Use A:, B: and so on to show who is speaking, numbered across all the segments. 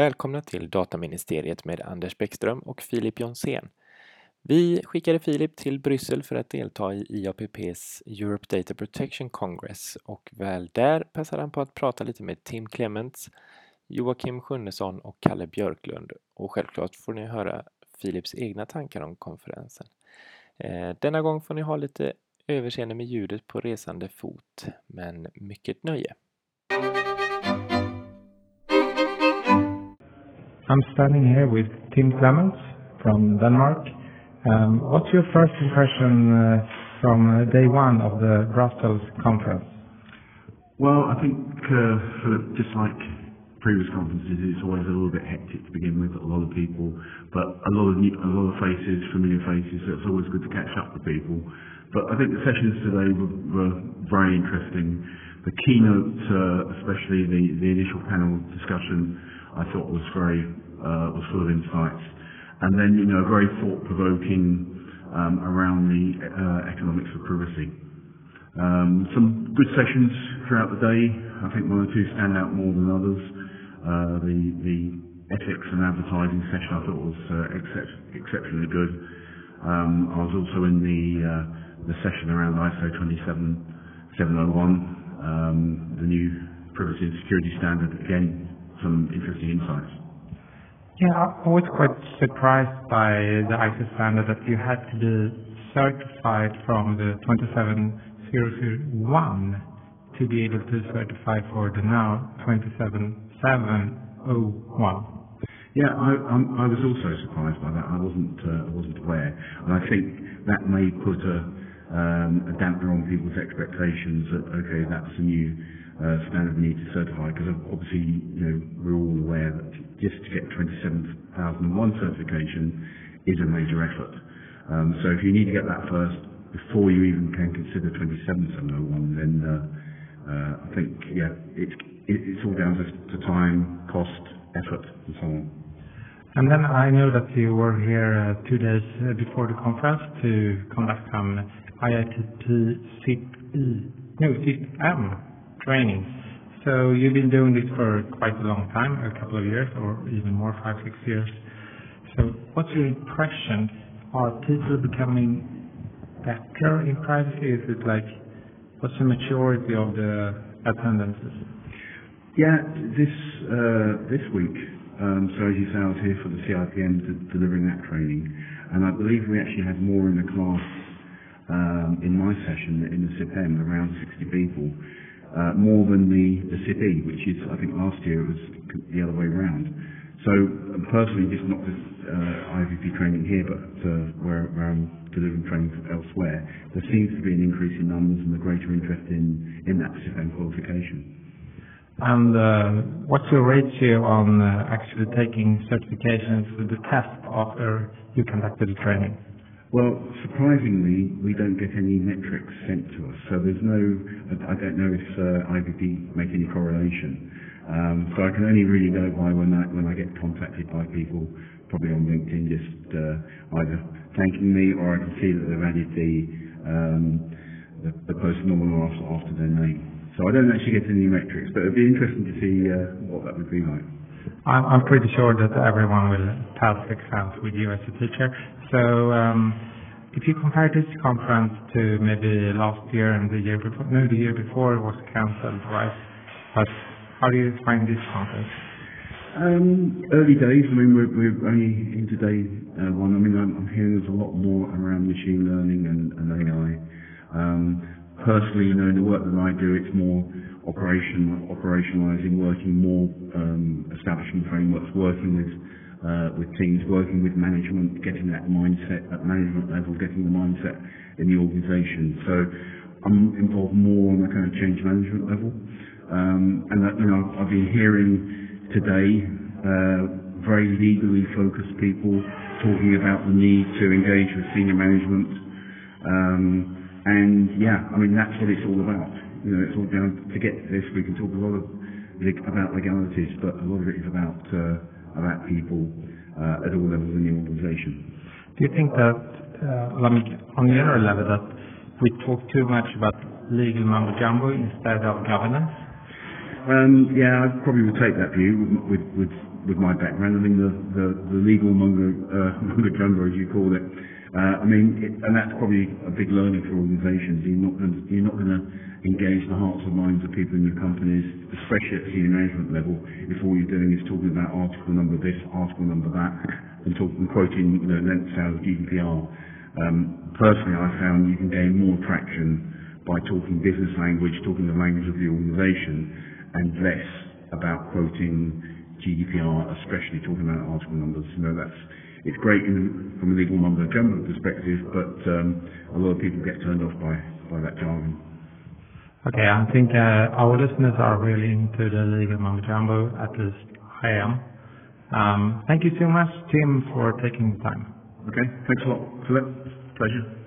A: Välkomna till Dataministeriet med Anders Bäckström och Filip Jonsén. Vi skickade Filip till Bryssel för att delta i IAPPs Europe Data Protection Congress och väl där passade han på att prata lite med Tim Clements, Joakim Sjunnesson och Kalle Björklund och självklart får ni höra Filips egna tankar om konferensen. Eh, denna gång får ni ha lite överseende med ljudet på resande fot, men mycket nöje.
B: I'm standing here with Tim Clements from Denmark. Um, what's your first impression uh, from uh, day one of the Brussels conference?
C: Well, I think uh, just like previous conferences, it's always a little bit hectic to begin with. A lot of people, but a lot of new, a lot of faces, familiar faces. So it's always good to catch up with people. But I think the sessions today were, were very interesting. The keynote, uh, especially the, the initial panel discussion, I thought was very uh, was full of insights. And then, you know, very thought-provoking um, around the uh, economics of privacy. Um, some good sessions throughout the day. I think one or two stand out more than others. Uh, the, the ethics and advertising session I thought was uh, excep- exceptionally good. Um, I was also in the, uh, the session around ISO 27701, um, the new privacy and security standard. Again, some interesting insights.
B: Yeah, I was quite surprised by the ISO standard that you had to be certified from the 27001 to be able to certify for the now 27701.
C: Yeah, I, I, I was also surprised by that. I wasn't uh, I wasn't aware, and I think that may put a, um, a dampener on people's expectations that okay, that's a new standard we need to certify because obviously you know we're all aware that just to get 27001 certification is a major effort. Um, so if you need to get that first before you even can consider 27701, then uh, uh, I think yeah, it's it, it's all down to, to time, cost, effort, and so on.
B: And then I know that you were here uh, two days uh, before the conference to conduct some IITT CIP-E, no, CIP-M training. So you've been doing this for quite a long time, a couple of years or even more, five, six years. So what's your impression? Are people becoming better in privacy? Is it like, what's the maturity of the attendances?
C: Yeah, this uh, this week, um, so as you say, I was here for the CIPM delivering that training, and I believe we actually had more in the class um, in my session in the CIPM, around 60 people, uh, more than the, the CIPE, which is, I think last year it was the other way around. So um, personally, just not this uh, IVP training here, but uh, where, where I'm delivering training elsewhere, there seems to be an increase in numbers and a greater interest in, in that CIPM qualification.
B: And uh, what's your ratio on uh, actually taking certifications with the test after you conducted the training?
C: Well, surprisingly, we don't get any metrics sent to us. So there's no, I don't know if uh, make any correlation. Um, so I can only really go by when I, when I get contacted by people, probably on LinkedIn, just uh, either thanking me or I can see that they've added the, um, the, the post normal after, after their name. So I don't actually get any metrics, but it'd be interesting to see uh, what that would be like.
B: I'm, I'm pretty sure that everyone will pass exams with you as a teacher. So um, if you compare this conference to maybe last year and the year before, no, the year before it was cancelled, right? But how do you find this conference?
C: Um, early days. I mean, we're, we're only into day uh, one. I mean, I'm, I'm hearing there's a lot more around machine learning and, and AI. Um, personally, you know, in the work that I do, it's more operation, operationalizing, working more, um, establishing frameworks, working with uh, with teams, working with management, getting that mindset at management level, getting the mindset in the organisation. So I'm involved more on the kind of change management level. Um, and that, you know, I've been hearing today uh, very legally focused people talking about the need to engage with senior management. Um, and yeah, I mean that's what it's all about. You know, it's all down to get this. We can talk a lot of leg- about legalities, but a lot of it is about uh, about people uh, at all levels in the organisation.
B: Do you think that, uh, on the general level, that we talk too much about legal mumbo jumbo instead of governance?
C: Um, yeah, I probably would take that view with, with, with my background. I mean, the, the, the legal mumbo, uh, mumbo jumbo, as you call it. Uh, I mean, it, and that's probably a big learning for organisations. You're not going you're not going to engage the hearts and minds of people in your companies, especially at senior management level, if all you're doing is talking about article number this, article number that, and talking, quoting, you know, length out of GDPR. Um, personally, I found you can gain more traction by talking business language, talking the language of the organisation, and less about quoting GDPR, especially talking about article numbers. You know, that's it's great in, from a legal mumbo jumbo perspective, but um, a lot of people get turned off by, by that jargon.
B: Okay, I think uh, our listeners are really into the legal mumbo jumbo, at least I am. Um, thank you so much, Tim, for taking the time.
C: Okay, thanks a lot, Philip. Pleasure.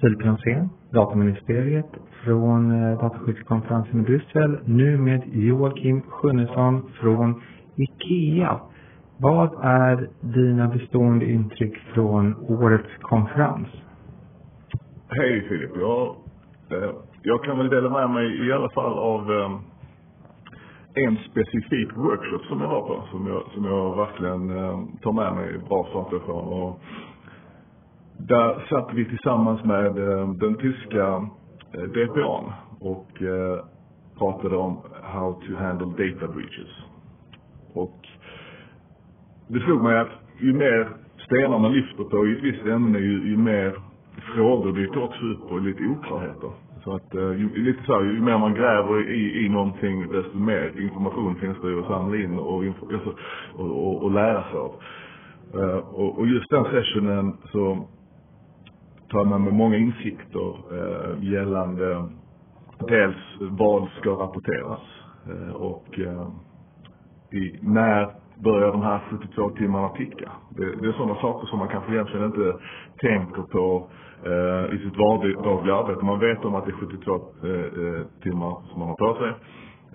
B: Filip Jonsén, Dataministeriet från eh, Dataskyddskonferensen i Bryssel. Nu med Joakim Sjunnesson från IKEA. Vad är dina bestående intryck från årets konferens?
D: Hej Filip. Jag, eh, jag kan väl dela med mig i alla fall av eh, en specifik workshop som jag var på som jag, som jag verkligen eh, tar med mig bra saker från. Och där satt vi tillsammans med ehm, den tyska eh, DPAn och eh, pratade om how to handle data breaches. Och det slog mig att ju mer stenar man lyfter på i ett visst ämne, ju, ju mer frågor dyker också upp och lite oklarheter. Så att, eh, ju, lite så här, ju mer man gräver i, i någonting, desto mer information finns det att samla in och, alltså, och, och, och lära sig av. Uh, och, och, just den sessionen så tar man med många insikter uh, gällande dels vad ska rapporteras uh, och i, när börjar de här 72 timmarna ticka? Det, det är sådana saker som man kanske egentligen inte tänker på eh, i sitt vardagliga arbete. Man vet om att det är 72 eh, eh, timmar som man har på sig.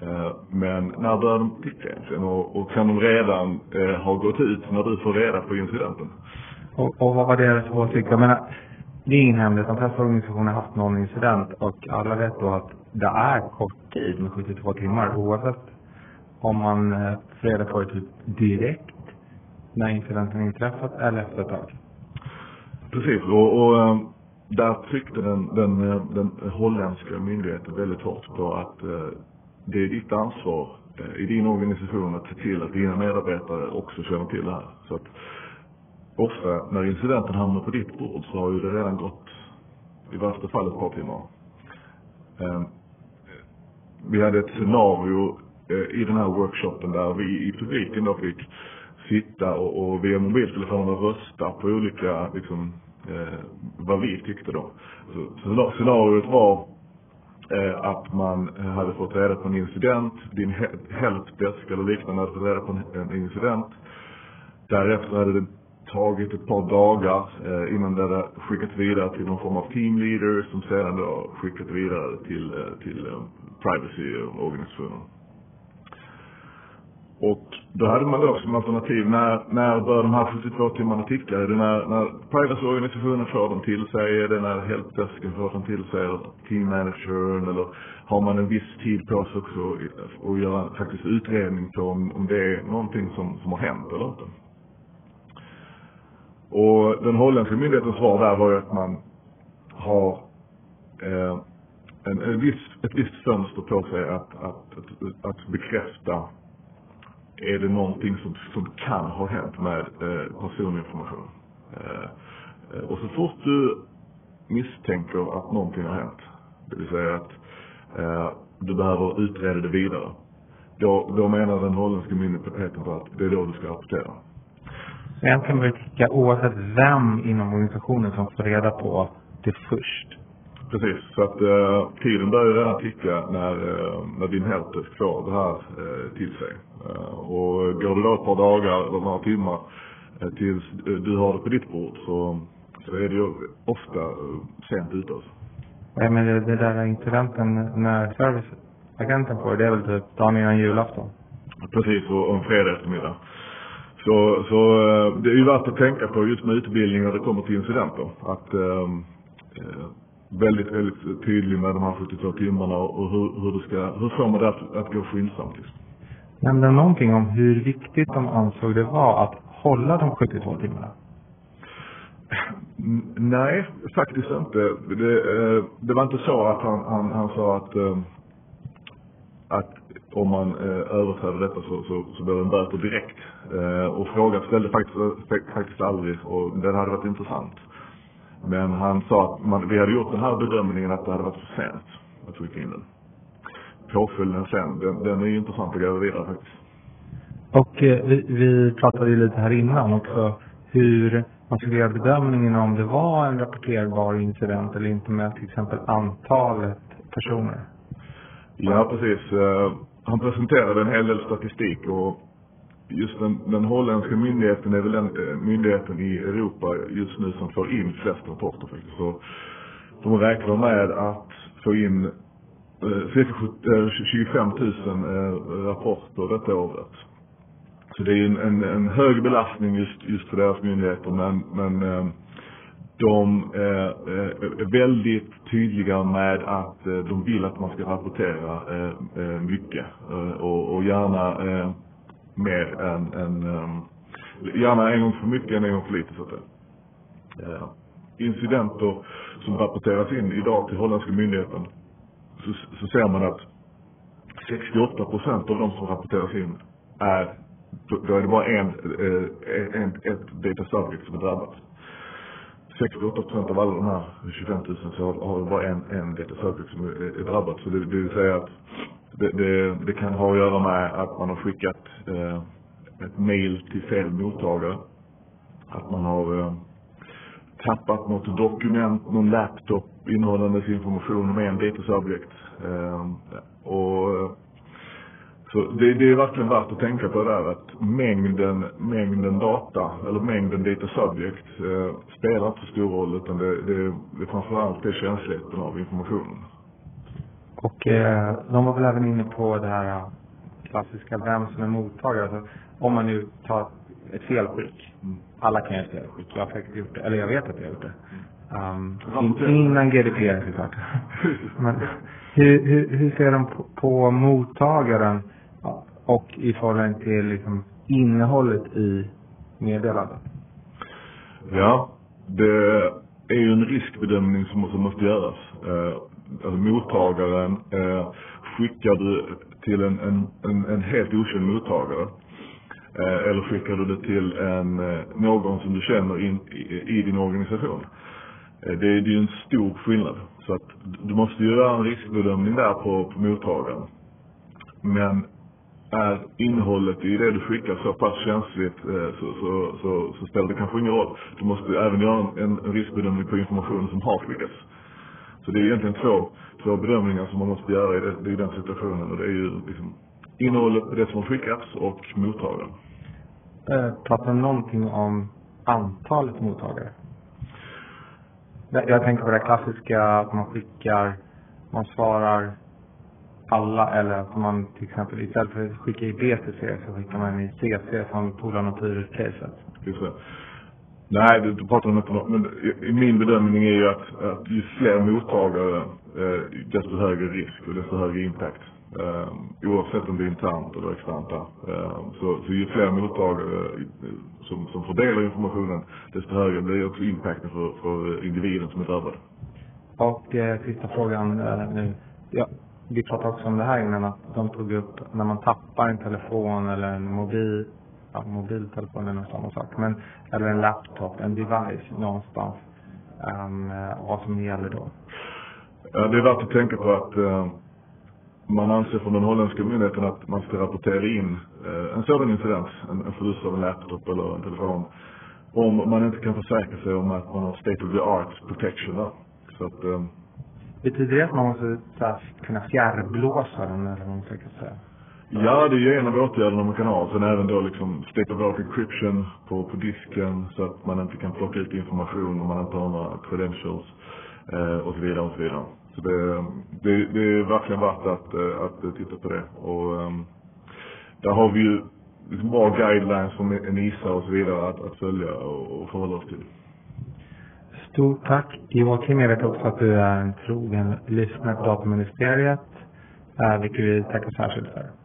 D: Eh, men när börjar de ticka egentligen? Och, och kan de redan eh, ha gått ut när du får reda på incidenten?
B: Och, och vad var deras åsikt? Jag menar, det är ingen hemlighet. De flesta organisationer har haft någon incident och alla vet då att det är kort tid med 72 timmar oavsett om man får reda på det typ direkt när incidenten inträffat eller efter ett tag.
D: Precis, och, och eh, där tryckte den, den, den holländska myndigheten väldigt hårt på att eh, det är ditt ansvar eh, i din organisation att se till att dina medarbetare också känner till det här. Så att ofta när incidenten hamnar på ditt bord så har ju det redan gått i värsta fall ett par timmar. Vi hade ett scenario Eh, i den här workshopen där vi i publiken då fick sitta och, och via mobiltelefoner rösta på olika, liksom, eh, vad vi tyckte då. Så, scenariot var eh, att man hade fått reda på en incident, din helpdesk eller liknande hade fått reda på en, en incident. Därefter hade det tagit ett par dagar eh, innan det hade skickats vidare till någon form av teamleader som sedan då skickat vidare till, eh, till eh, privacy-organisationen. Och då hade man då som alternativ, när, när bör de här 72 timmarna ticka? Är det när, när privacy-organisationen får dem till sig? Är det när helpdesken får dem till sig? Eller team managern? Eller har man en viss tid på sig också att göra faktiskt utredning på om, om det är någonting som, som har hänt eller inte? Och den holländska myndighetens svar där var ju att man har eh, en, en viss, ett visst fönster på sig att, att, att, att bekräfta är det någonting som, som kan ha hänt med eh, personinformation. Eh, och så fort du misstänker att någonting har hänt, det vill säga att eh, du behöver utreda det vidare, då, då menar den holländska myndigheten på att det är då du ska rapportera.
B: Så egentligen kan vi tycka oavsett vem inom organisationen som får reda på det först.
D: Precis, så att eh, tiden börjar ticka när, eh, när din helpdesk får det här eh, till sig. Eh, och går det då ett par dagar eller några timmar eh, tills eh, du har det på ditt bord så, så är det ju ofta sent ute.
B: Nej men det, det där incidenten när serviceagenten får det är väl typ dagen innan julafton?
D: Precis, och en fredag eftermiddag. Så, så det är ju värt att tänka på just med utbildning när det kommer till incidenter. Att eh, väldigt, väldigt tydlig med de här 72 timmarna och hur, hur det ska, hur får man det att, att gå skyndsamt liksom.
B: Nämnde de någonting om hur viktigt de ansåg det var att hålla de 72 timmarna?
D: Nej, faktiskt inte. Det, eh, det var inte så att han, han, han sa att, eh, att om man eh, överträder detta så, så, så blir det en böter direkt. Och frågan ställde faktiskt, faktiskt aldrig och den hade varit intressant. Men han sa att man, vi hade gjort den här bedömningen att det hade varit för sent att skicka in den. Påföljden sen, den, den är ju intressant att gräva vidare faktiskt.
B: Och eh, vi, vi pratade ju lite här innan också hur man skulle göra bedömningen om det var en rapporterbar incident eller inte med till exempel antalet personer.
D: Ja, precis. Eh, Han presenterade en hel del statistik och just den, den holländska myndigheten är väl den eh, myndigheten i Europa just nu som får in flest rapporter faktiskt. Så de räknar med att få in eh, cirka 25 000 eh, eh, rapporter detta året. Så det är ju en, en, en hög belastning just, just för deras myndigheter men, men de är väldigt tydliga med att de vill att man ska rapportera mycket och, och gärna mer än, än um, gärna en gång för mycket än en gång för lite så att säga. Uh, incidenter som rapporteras in idag till holländska myndigheten så, så ser man att 68 procent av de som rapporteras in är, då är det bara en, eh, en, ett data subject som är drabbat. 68 procent av alla de här 25 000 så har, har bara en, en data subject som är, är drabbat. Så det, det vill säga att det, det, det kan ha att göra med att man har skickat eh, ett mail till fel mottagare. Att man har eh, tappat något dokument, någon laptop innehållandes information om en data subject. Eh, och eh, så det, det är verkligen värt att tänka på det där att mängden, mängden data eller mängden data subject eh, spelar inte så stor roll utan det, det, det framförallt det känsligheten av informationen.
B: Och eh, de var väl även inne på det här eh, klassiska vem som är mottagare. Alltså, om man nu tar ett felskick.
D: Mm.
B: Alla kan göra ett felskick. Jag har faktiskt gjort det. Eller jag vet att jag har gjort det. Um,
D: Rapportera.
B: innan GDPR såklart. Men hur, hur, hur ser de på, på mottagaren och i förhållande till liksom, innehållet i meddelandet?
D: Ja, det är ju en riskbedömning som, som måste göras. Alltså mottagaren eh, skickar du till en, en, en, en helt okänd mottagare. Eh, eller skickar du det till en, eh, någon som du känner in, i, i din organisation. Eh, det, är- det är ju en stor skillnad. Så att du måste ju göra en riskbedömning där på, på mottagaren. Men är innehållet i det du skickar så pass känsligt eh, så, så, så, så spelar det kanske ingen roll. Du måste även göra en, en riskbedömning på informationen som har skickats. Så det är egentligen två, två bedömningar som man måste göra i, det, i den situationen. Och det är ju liksom innehållet det som har skickats och mottagaren.
B: Eh, pratar de någonting om antalet mottagare? Jag tänker på det klassiska att man skickar, man svarar alla eller att man till exempel istället för att skicka i BTC så skickar man i CC som Polarn och Tyrus-caset.
D: Just det. Nej, du, du pratar om inte något, men min bedömning är ju att, att ju fler mottagare, eh, desto högre risk och desto högre impact. Eh, oavsett om det är internt eller externt. Eh, så, så ju fler mottagare eh, som, som fördelar informationen, desto högre blir också impacten för, för individen som är drabbad.
B: Och eh, sista frågan eh, nu. Ja, vi pratade också om det här innan att de tog upp när man tappar en telefon eller en mobil, ja, mobiltelefon eller någon samma sak. Men, eller en laptop, en device någonstans. Um, vad som gäller då.
D: Ja, det är värt att tänka på att eh, man anser från den holländska myndigheten att man ska rapportera in eh, en sådan incident, en, en förlust av en laptop eller en telefon, om man inte kan försäkra sig om att man har state of the art protection där. Så att, eh,
B: Betyder det att man måste här, kunna fjärrblåsa den eller vad man ska säga?
D: Ja, det är ju en av åtgärderna man kan ha. Sen även då liksom state of art encryption på, på disken så att man inte kan plocka ut information om man inte har några credentials eh, och så vidare och så vidare. Så det, det, det är verkligen värt att, eh, att titta på det. Och ehm, där har vi ju liksom bra guidelines från NISA och så vidare att, att följa och, och förhålla oss till.
B: Stort tack Joakim. Jag vet också att du är en trogen lyssnare på Dataministeriet, eh, vilket vi tackar särskilt för.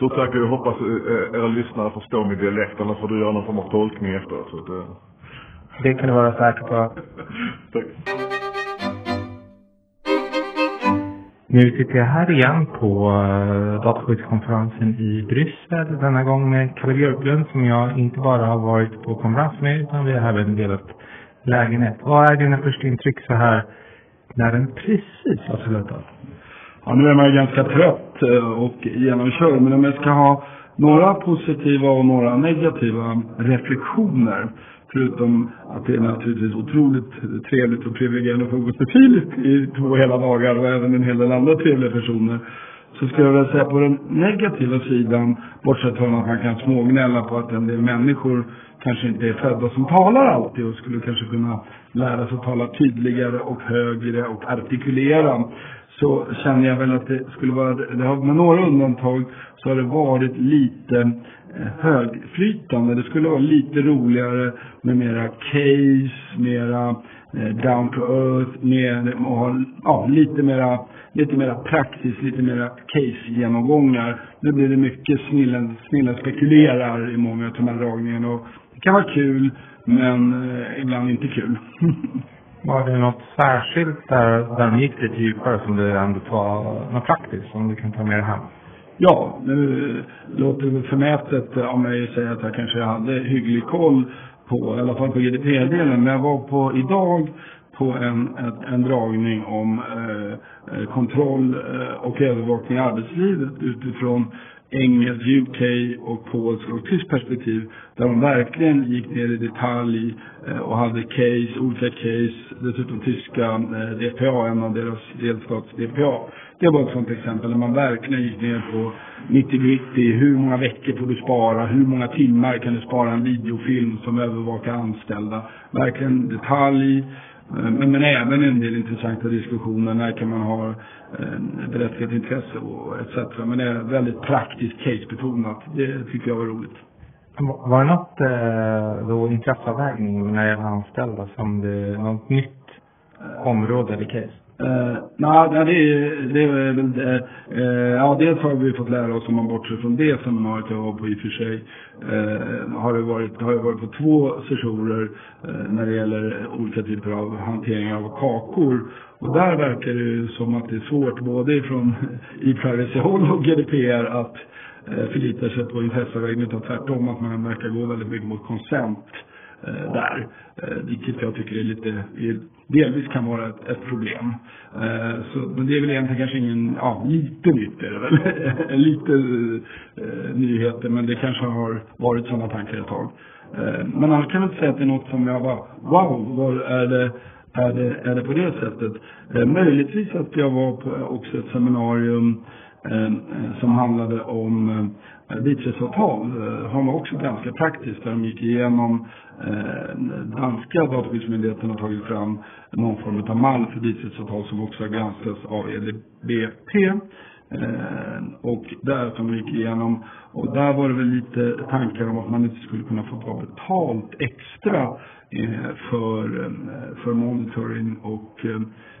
D: Tack och jag hoppas eh, era lyssnare förstår min dialekt, annars får du göra någon form av tolkning efteråt. Så att, eh.
B: Det kan du vara säker på.
D: Tack.
B: Nu sitter jag här igen på uh, dataskyddskonferensen i Bryssel. Denna gång med Kalle Björklund som jag inte bara har varit på konferens med utan vi har även delat lägenhet. Vad är dina första intryck så här när den precis har slutat?
E: Ja, nu är man ju ganska trött eh, och genomkörd. Men om jag ska ha några positiva och några negativa reflektioner. Förutom att det är naturligtvis otroligt trevligt och privilegierande att få umgås med Filip i två hela dagar och även en hel del andra trevliga personer. Så skulle jag vilja säga på den negativa sidan, bortsett från att man kan smågnälla på att en del människor kanske inte är födda som talar alltid och skulle kanske kunna lära sig att tala tydligare och högre och artikulera så känner jag väl att det skulle vara, det har, med några undantag så har det varit lite eh, högflytande. Det skulle vara lite roligare med mera case, mera eh, down to earth, med, och ja, lite mera, lite mera praxis, lite mera case-genomgångar. Nu blir det mycket snillen, snillen spekulerar i många av de här dragningarna och det kan vara kul, men eh, ibland inte kul.
B: Var det något särskilt där, där de gick lite djupare som du ändå var något praktiskt som du kan ta med dig hem?
E: Ja, nu låter det förmätet om jag säger att jag kanske hade hygglig koll på, i alla fall på GDPR-delen. Men jag var på idag på en, en, dragning om eh, eh kontroll eh, och övervakning i arbetslivet utifrån engelskt, UK och polskt och tyskt perspektiv. Där de verkligen gick ner i detalj eh, och hade case, olika case, dessutom tyska DPA, en av deras delstats DPA. Det var ett sådant exempel där man verkligen gick ner på 90 gritty. Hur många veckor får du spara? Hur många timmar kan du spara en videofilm som övervakar anställda? Verkligen detalj. Eh, men, men även en del intressanta diskussioner. När kan man ha eh, berättigat intresse och etc. Men det är väldigt praktiskt casebetonat. Det tycker jag var roligt.
B: Var det något eh, då intresseavvägning när det gäller anställda som det, något nytt område eller case?
E: Eh, uh, nej, det är, det är väl uh, Ja, dels har vi fått lära oss, om man bortser från det seminariet jag var på i och för sig, uh, har, det varit, har jag varit på två sessioner uh, när det gäller olika typer av hantering av kakor. Och där verkar det som att det är svårt, både från e-privacy-håll och GDPR, att förlita sig på intressevägen, utan tvärtom att man verkar gå väldigt mycket mot konsent där. Vilket jag tycker är lite, är, delvis kan vara ett, ett problem. Eh, så, men det är väl egentligen kanske ingen, ja lite nytt är det väl. lite eh, nyheter men det kanske har varit sådana tankar ett tag. Eh, men annars kan jag inte säga att det är något som jag bara, wow, var är det är det, är det på det sättet. Eh, möjligtvis att jag var på också ett seminarium eh, som handlade om eh, vitesavtal. Eh, har man också ganska praktiskt där de gick igenom eh, Eh, danska dataskyddsmyndigheten har tagit fram någon form av mall för vitesavtal som också har granskats av EDBP. Eh, och där som vi gick igenom och där var det väl lite tankar om att man inte skulle kunna få ta betalt extra eh, för, för monitoring och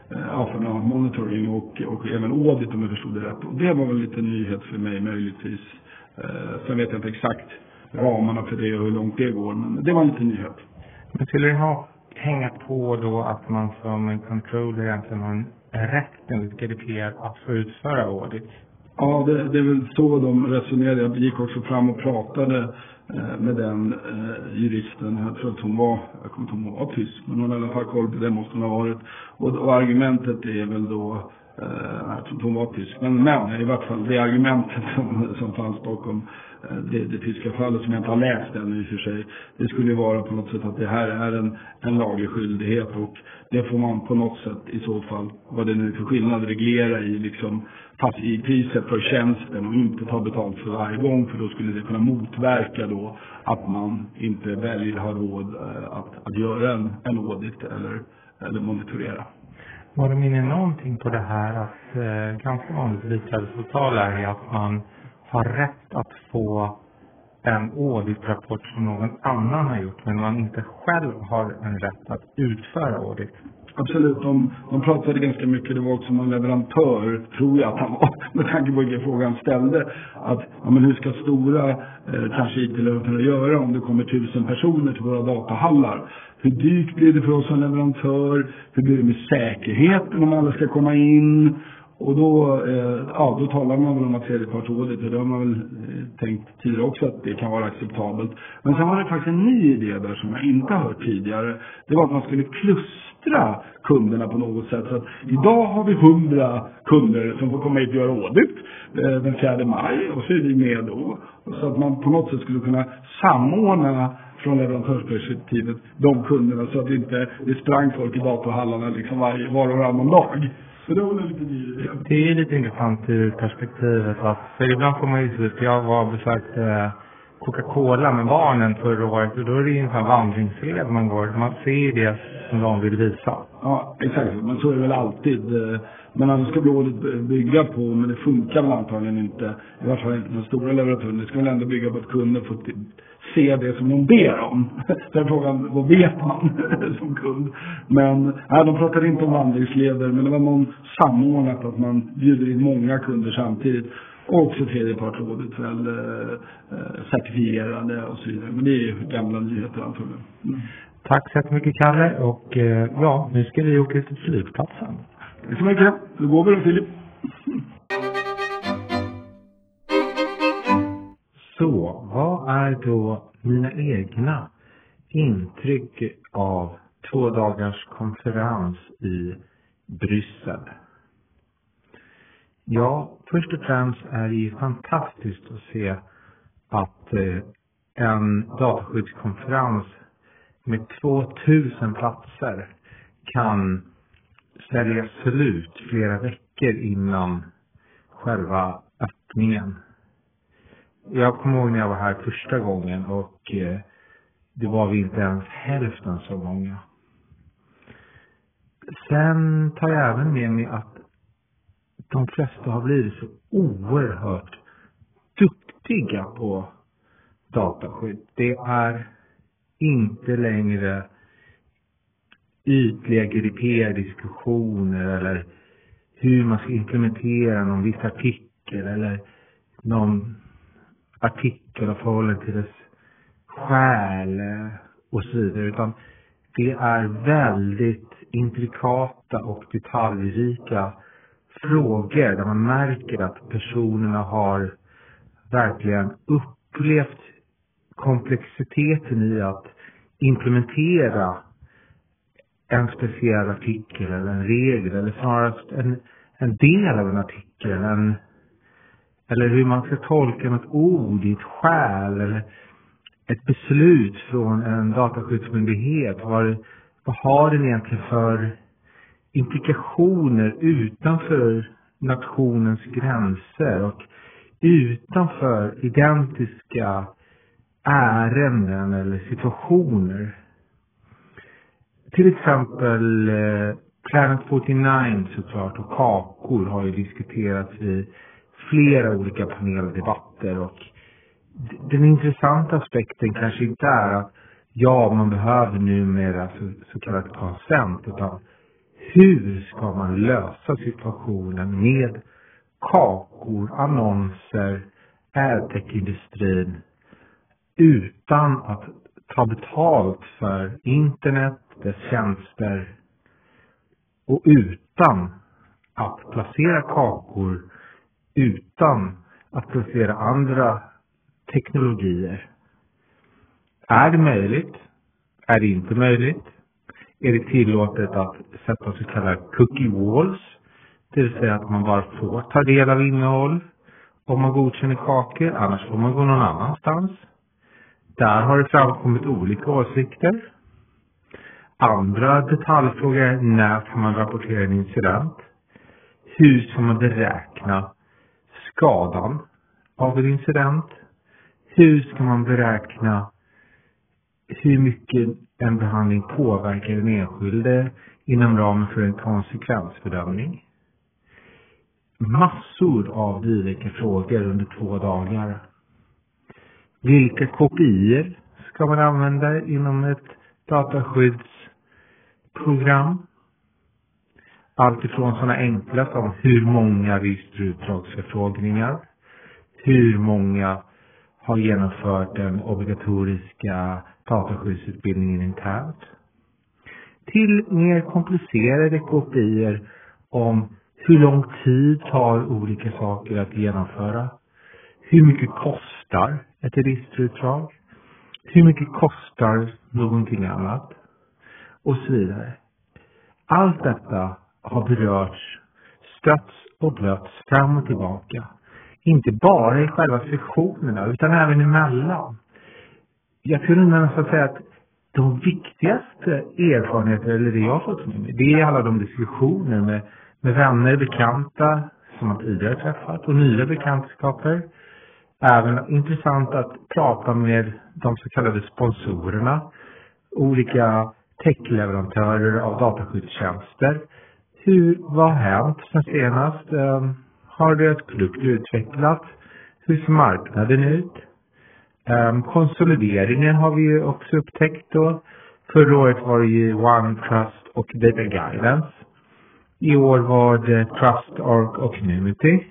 E: ja, för monitoring och, och även audit om jag förstod det rätt. Och det var väl lite nyhet för mig möjligtvis. Sen vet jag inte exakt ramarna för det och hur långt det går. Men det var en liten nyhet.
B: Men skulle det ha hänga på då att man som en controller egentligen har en rätt enligt GDPR att få utföra audit?
E: Ja, det, det är väl så de resonerade. Jag gick också fram och pratade eh, med den eh, juristen. Jag tror att hon var, jag kommer inte ihåg om hon var tysk, men hon hade i alla fall koll på det, måste hon ha varit. Och, och argumentet är väl då jag tror inte hon var tysk. Men, men i vart fall det argumentet som, som fanns bakom eh, det, det tyska fallet som jag inte har läst ännu i och för sig. Det skulle ju vara på något sätt att det här är en, en laglig skyldighet och det får man på något sätt i så fall, vad det nu är för skillnad, reglera i liksom fast i priset för tjänsten och inte ta betalt för varje gång för då skulle det kunna motverka då att man inte väljer ha råd eh, att, att göra en, en audit eller, eller monitorera.
B: Var de inne någonting på det här att eh, ganska vanligt biträdesavtal är att man har rätt att få en auditrapport som någon annan har gjort men man inte själv har en rätt att utföra audit.
E: Absolut, de, de pratade ganska mycket, det var också någon leverantör, tror jag att han var, med tanke på vilken fråga han ställde, att ja, men hur ska stora eh, kanske IT-leverantörer göra om det kommer tusen personer till våra datahallar? Hur dyrt blir det för oss som leverantör? Hur blir det med säkerheten om alla ska komma in? Och då, eh, ja, då talar man väl om att tredjepartsrådet, och det har man väl eh, tänkt tidigare också att det kan vara acceptabelt. Men sen var det faktiskt en ny idé där som jag inte har hört tidigare. Det var att man skulle klustra kunderna på något sätt. Så att idag har vi hundra kunder som får komma hit och göra audit eh, den 4 maj och så är vi med då. Så att man på något sätt skulle kunna samordna från leverantörsperspektivet de kunderna så att det inte det sprang folk i datorhallarna liksom varje, var och varannan dag. Så det var väl lite ny.
B: Det är lite intressant ur perspektivet att, för ibland får man ju ut, jag var och besökte Coca-Cola med barnen förra året och då är det ju en sån här vandringsled man går. Man ser det som de vill visa.
E: Ja, exakt. Men så är det väl alltid. eh, Men annars ska rådet bygga på, men det funkar väl antagligen inte. I varje fall inte de stora leverantörerna. Det ska väl ändå bygga på att kunden får se det som de ber om. Den frågan, vad vet man som kund? Men nej, de pratade inte om vandringsleder, men det var någon samordnat att man bjuder in många kunder samtidigt. Och också tredjepartsrådet väl eh, eh, certifierade och så vidare. Men det är ju gamla nyheter antagligen. Mm.
B: Tack så jättemycket Kalle och eh, ja, nu ska vi åka till flygplatsen.
E: Tack så mycket. Då går vi då Filip.
B: Så, vad är då mina egna intryck av två dagars konferens i Bryssel? Ja, först och främst är det ju fantastiskt att se att eh, en dataskyddskonferens med 2000 platser kan säljas slut flera veckor innan själva öppningen. Jag kommer ihåg när jag var här första gången och eh, det var vi inte ens hälften så många. Sen tar jag även med mig att de flesta har blivit så oerhört duktiga på dataskydd. Det är inte längre ytliga GDPR-diskussioner eller hur man ska implementera någon viss artikel eller någon artikel och förhållande till dess själ eh, och så vidare. Utan det är väldigt intrikata och detaljrika frågor där man märker att personerna har verkligen upplevt komplexiteten i att implementera en speciell artikel eller en regel eller snarare en, en del av en artikel. En, eller hur man ska tolka något ord i ett skäl eller ett beslut från en dataskyddsmyndighet. Vad, vad har den egentligen för implikationer utanför nationens gränser och utanför identiska ärenden eller situationer. Till exempel eh, Planet 49 såklart och kakor har ju diskuterats i flera olika paneldebatter och den intressanta aspekten kanske inte är att ja, man behöver numera så, så kallat konsent utan hur ska man lösa situationen med kakor, annonser, adtech-industrin utan att ta betalt för internet, dess tjänster och utan att placera kakor utan att placera andra teknologier. Är det möjligt? Är det inte möjligt? Är det tillåtet att sätta så kallade cookie walls? Det vill säga att man bara får ta del av innehåll om man godkänner kakor, annars får man gå någon annanstans. Där har det framkommit olika åsikter. Andra detaljfrågor är när kan man rapportera en incident? Hur ska man beräkna skadan av en incident? Hur ska man beräkna hur mycket en behandling påverkar den enskilde inom ramen för en konsekvensbedömning? Massor av dylika frågor under två dagar. Vilka kopior ska man använda inom ett dataskyddsprogram? Allt ifrån sådana enkla som hur många registerutdragsförfrågningar, hur många har genomfört den obligatoriska dataskyddsutbildningen internt, till mer komplicerade kopior om hur lång tid tar olika saker att genomföra, hur mycket kostar ett registerutdrag, hur mycket kostar någonting annat och så vidare. Allt detta har berörts, stötts och blötts fram och tillbaka. Inte bara i själva sessionerna utan även emellan. Jag skulle nästan säga att de viktigaste erfarenheterna, eller det jag har fått med mig, det är alla de diskussioner med, med vänner, bekanta som man tidigare träffat och nya bekantskaper. Även intressant att prata med de så kallade sponsorerna, olika techleverantörer av dataskyddstjänster. Hur, vad har hänt sen senast? Ehm, har deras produkt utvecklats? Hur ser marknaden ut? Ehm, konsolideringen har vi ju också upptäckt då. Förra året var det ju OneTrust och Data Guidance. I år var det Trust Arc och Numity.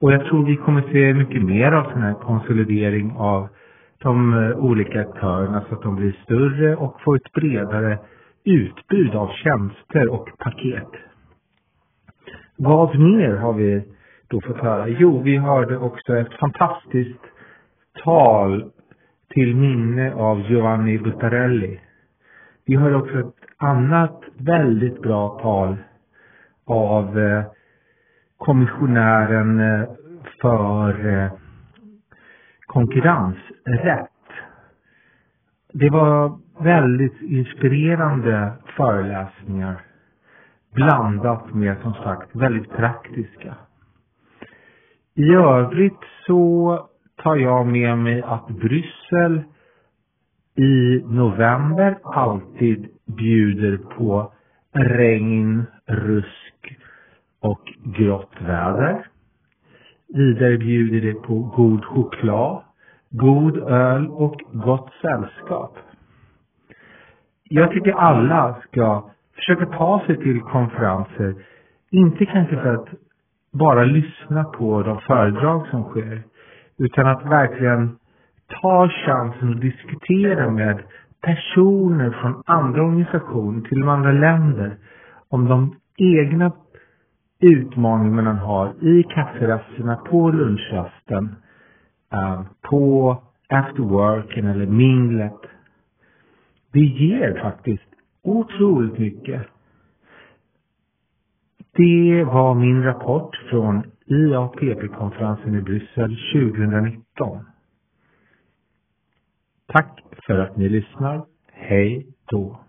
B: Och jag tror vi kommer se mycket mer av sån här konsolidering av de eh, olika aktörerna så att de blir större och får ett bredare utbud av tjänster och paket. Vad mer har vi då fått höra? Jo, vi hörde också ett fantastiskt tal till minne av Giovanni Buttarelli. Vi hörde också ett annat väldigt bra tal av eh, kommissionären eh, för eh, konkurrensrätt. Det var väldigt inspirerande föreläsningar blandat med som sagt väldigt praktiska. I övrigt så tar jag med mig att Bryssel i november alltid bjuder på regn, rusk och grått väder. Vidare bjuder det på god choklad, god öl och gott sällskap. Jag tycker alla ska försöka ta sig till konferenser. Inte kanske för att bara lyssna på de föredrag som sker. Utan att verkligen ta chansen att diskutera med personer från andra organisationer, till och med andra länder, om de egna utmaningar man har i kafferasterna, på lunchrasten, eh, på after worken eller minglet. Det ger faktiskt otroligt mycket. Det var min rapport från IAPP-konferensen i Bryssel 2019. Tack för att ni lyssnar. Hej då!